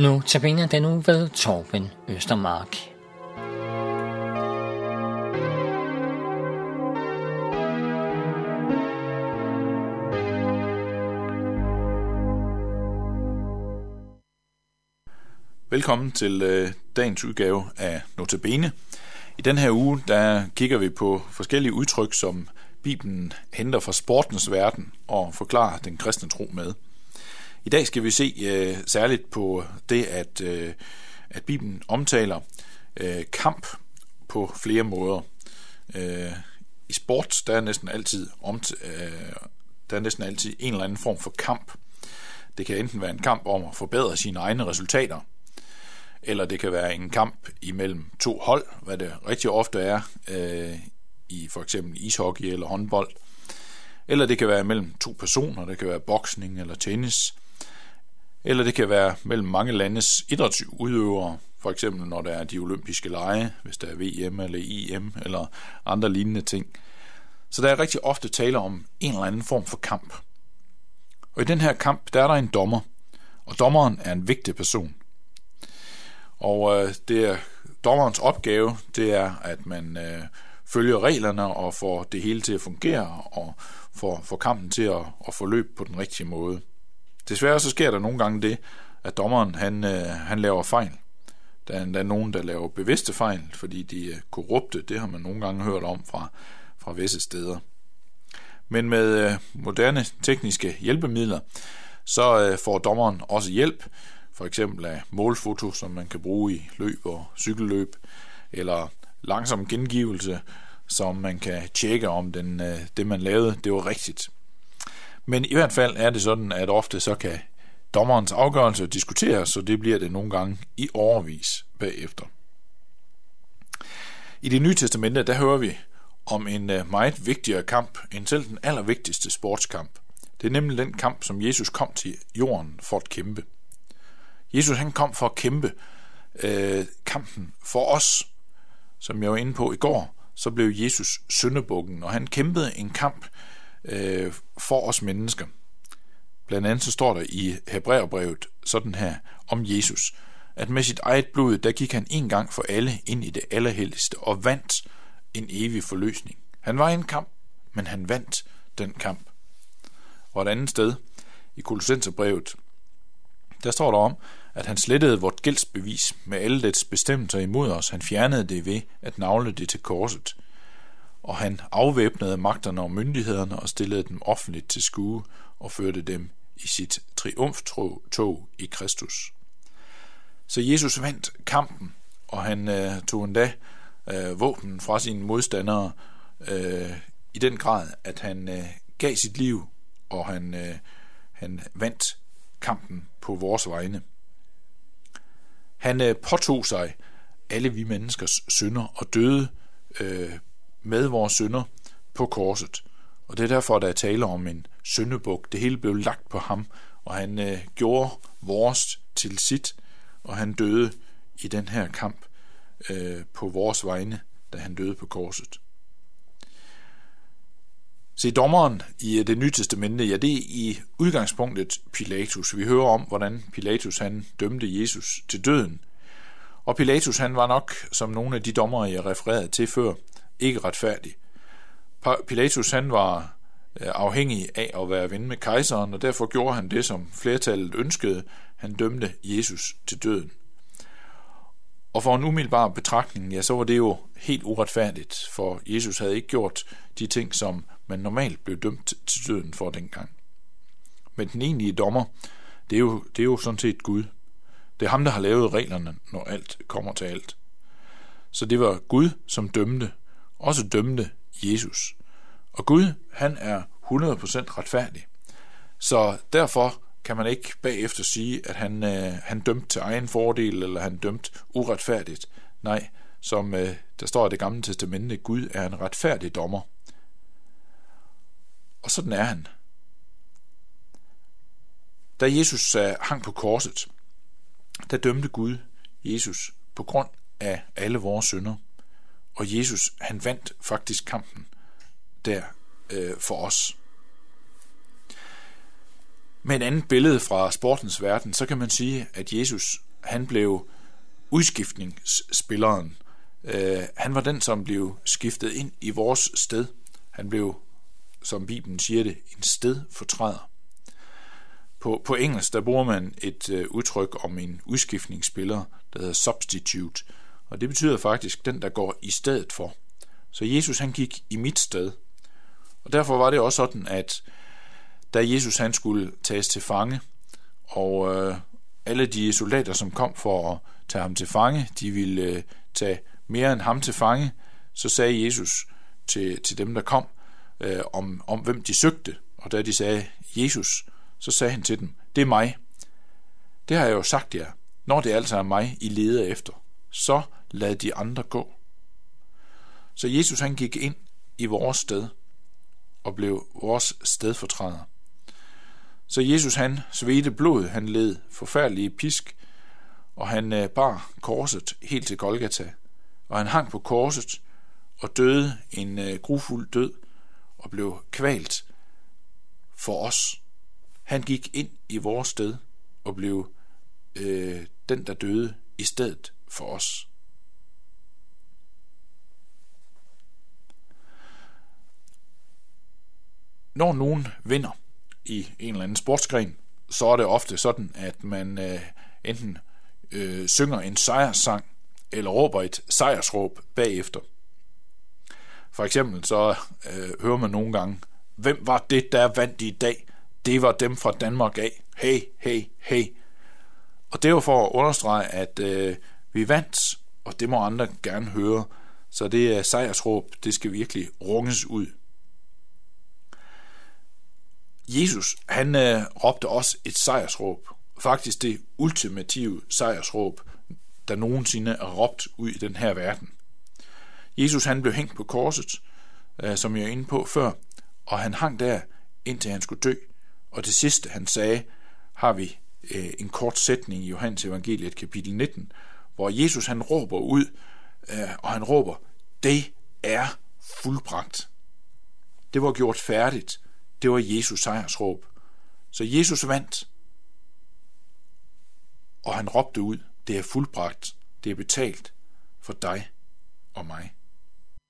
Nu tabiner den nu ved Torben Østermark. Velkommen til øh, dagens udgave af Notabene. I den her uge, der kigger vi på forskellige udtryk, som Bibelen henter fra sportens verden og forklarer den kristne tro med. I dag skal vi se øh, særligt på det, at, øh, at Bibelen omtaler øh, kamp på flere måder. Øh, I sport der er næsten altid omt, øh, der er næsten altid en eller anden form for kamp. Det kan enten være en kamp om at forbedre sine egne resultater, eller det kan være en kamp imellem to hold, hvad det rigtig ofte er øh, i for eksempel ishockey eller håndbold. Eller det kan være mellem to personer, det kan være boksning eller tennis. Eller det kan være mellem mange landes idrætsudøvere, for eksempel når der er de olympiske lege, hvis der er VM eller IM eller andre lignende ting. Så der er rigtig ofte tale om en eller anden form for kamp. Og i den her kamp, der er der en dommer, og dommeren er en vigtig person. Og øh, det er dommerens opgave, det er, at man øh, følger reglerne og får det hele til at fungere og får, får kampen til at, at forløbe på den rigtige måde. Desværre så sker der nogle gange det, at dommeren han, øh, han laver fejl. Der er endda nogen, der laver bevidste fejl, fordi de er korrupte. Det har man nogle gange hørt om fra, fra visse steder. Men med øh, moderne tekniske hjælpemidler, så øh, får dommeren også hjælp, for eksempel af målfoto, som man kan bruge i løb og cykelløb, eller langsom gengivelse, som man kan tjekke om den, øh, det, man lavede, det var rigtigt. Men i hvert fald er det sådan, at ofte så kan dommerens afgørelse diskuteres, så det bliver det nogle gange i overvis bagefter. I det nye testamente, der hører vi om en øh, meget vigtigere kamp end selv den allervigtigste sportskamp. Det er nemlig den kamp, som Jesus kom til jorden for at kæmpe. Jesus han kom for at kæmpe øh, kampen for os. Som jeg var inde på i går, så blev Jesus syndebukken, og han kæmpede en kamp øh, for os mennesker. Blandt andet så står der i Hebræerbrevet sådan her om Jesus, at med sit eget blod, der gik han en gang for alle ind i det allerhelligste og vandt en evig forløsning. Han var i en kamp, men han vandt den kamp. Og et andet sted, i Kolossenserbrevet, der står der om, at han slettede vort gældsbevis med alle dets bestemmelser imod os. Han fjernede det ved at navle det til korset. Og han afvæbnede magterne og myndighederne og stillede dem offentligt til skue og førte dem i sit triumftog i Kristus. Så Jesus vandt kampen, og han øh, tog endda øh, våben fra sine modstandere øh, i den grad, at han øh, gav sit liv, og han, øh, han vandt kampen på vores vegne. Han øh, påtog sig alle vi menneskers synder og døde øh, med vores synder på korset. Og det er derfor, der er tale om en syndebuk. Det hele blev lagt på ham, og han øh, gjorde vores til sit, og han døde i den her kamp øh, på vores vegne, da han døde på korset. Se, dommeren i øh, det nye testamente, ja, det er i udgangspunktet Pilatus. Vi hører om, hvordan Pilatus han dømte Jesus til døden. Og Pilatus han var nok, som nogle af de dommere, jeg refererede til før, ikke retfærdig. Pilatus han var øh, afhængig af at være ven med kejseren, og derfor gjorde han det, som flertallet ønskede. Han dømte Jesus til døden. Og for en umiddelbar betragtning, ja, så var det jo helt uretfærdigt, for Jesus havde ikke gjort de ting, som man normalt blev dømt til døden for dengang. Men den egentlige dommer, det er jo, det er jo sådan set Gud. Det er ham, der har lavet reglerne, når alt kommer til alt. Så det var Gud, som dømte, også dømte Jesus. Og Gud, han er 100% retfærdig. Så derfor kan man ikke bagefter sige, at han, øh, han dømte til egen fordel, eller han dømte uretfærdigt. Nej, som øh, der står i det gamle testamente, Gud er en retfærdig dommer. Og sådan er han. Da Jesus uh, hang på korset, der dømte Gud Jesus på grund af alle vores synder. Og Jesus, han vandt faktisk kampen der øh, for os. Med et andet billede fra sportens verden, så kan man sige, at Jesus han blev udskiftningsspilleren. Øh, han var den, som blev skiftet ind i vores sted. Han blev, som Bibelen siger det, en stedfortræder. På, på engelsk, der bruger man et øh, udtryk om en udskiftningsspiller, der hedder substitute, og det betyder faktisk den, der går i stedet for. Så Jesus han gik i mit sted. Og derfor var det også sådan, at da Jesus han skulle tages til fange, og øh, alle de soldater, som kom for at tage ham til fange, de ville øh, tage mere end ham til fange, så sagde Jesus til, til dem, der kom, øh, om, om hvem de søgte. Og da de sagde Jesus, så sagde han til dem, det er mig. Det har jeg jo sagt jer. Når det altså er mig, I leder efter, så lad de andre gå. Så Jesus han gik ind i vores sted og blev vores stedfortræder. Så Jesus han svedte blod, han led forfærdelige pisk, og han øh, bar korset helt til Golgata, og han hang på korset og døde en øh, grufuld død og blev kvalt for os. Han gik ind i vores sted og blev øh, den, der døde i stedet for os. Når nogen vinder i en eller anden sportsgren, så er det ofte sådan, at man øh, enten øh, synger en sejrssang eller råber et sejrsråb bagefter. For eksempel så øh, hører man nogle gange, hvem var det, der vandt i dag? Det var dem fra Danmark af. Hey, hey, hey. Og det var for at understrege, at øh, vi vandt, og det må andre gerne høre. Så det er sejrsråb, det skal virkelig runges ud. Jesus, han øh, råbte også et sejrsråb. Faktisk det ultimative sejrsråb, der nogensinde er råbt ud i den her verden. Jesus, han blev hængt på korset, øh, som jeg er inde på før, og han hang der, indtil han skulle dø. Og det sidste, han sagde, har vi øh, en kort sætning i Johannes evangeliet kapitel 19, hvor Jesus han råber ud, øh, og han råber, det er fuldbragt. Det var gjort færdigt. Det var Jesus sejrsråb. Så Jesus vandt, og han råbte ud, det er fuldbragt, det er betalt for dig og mig.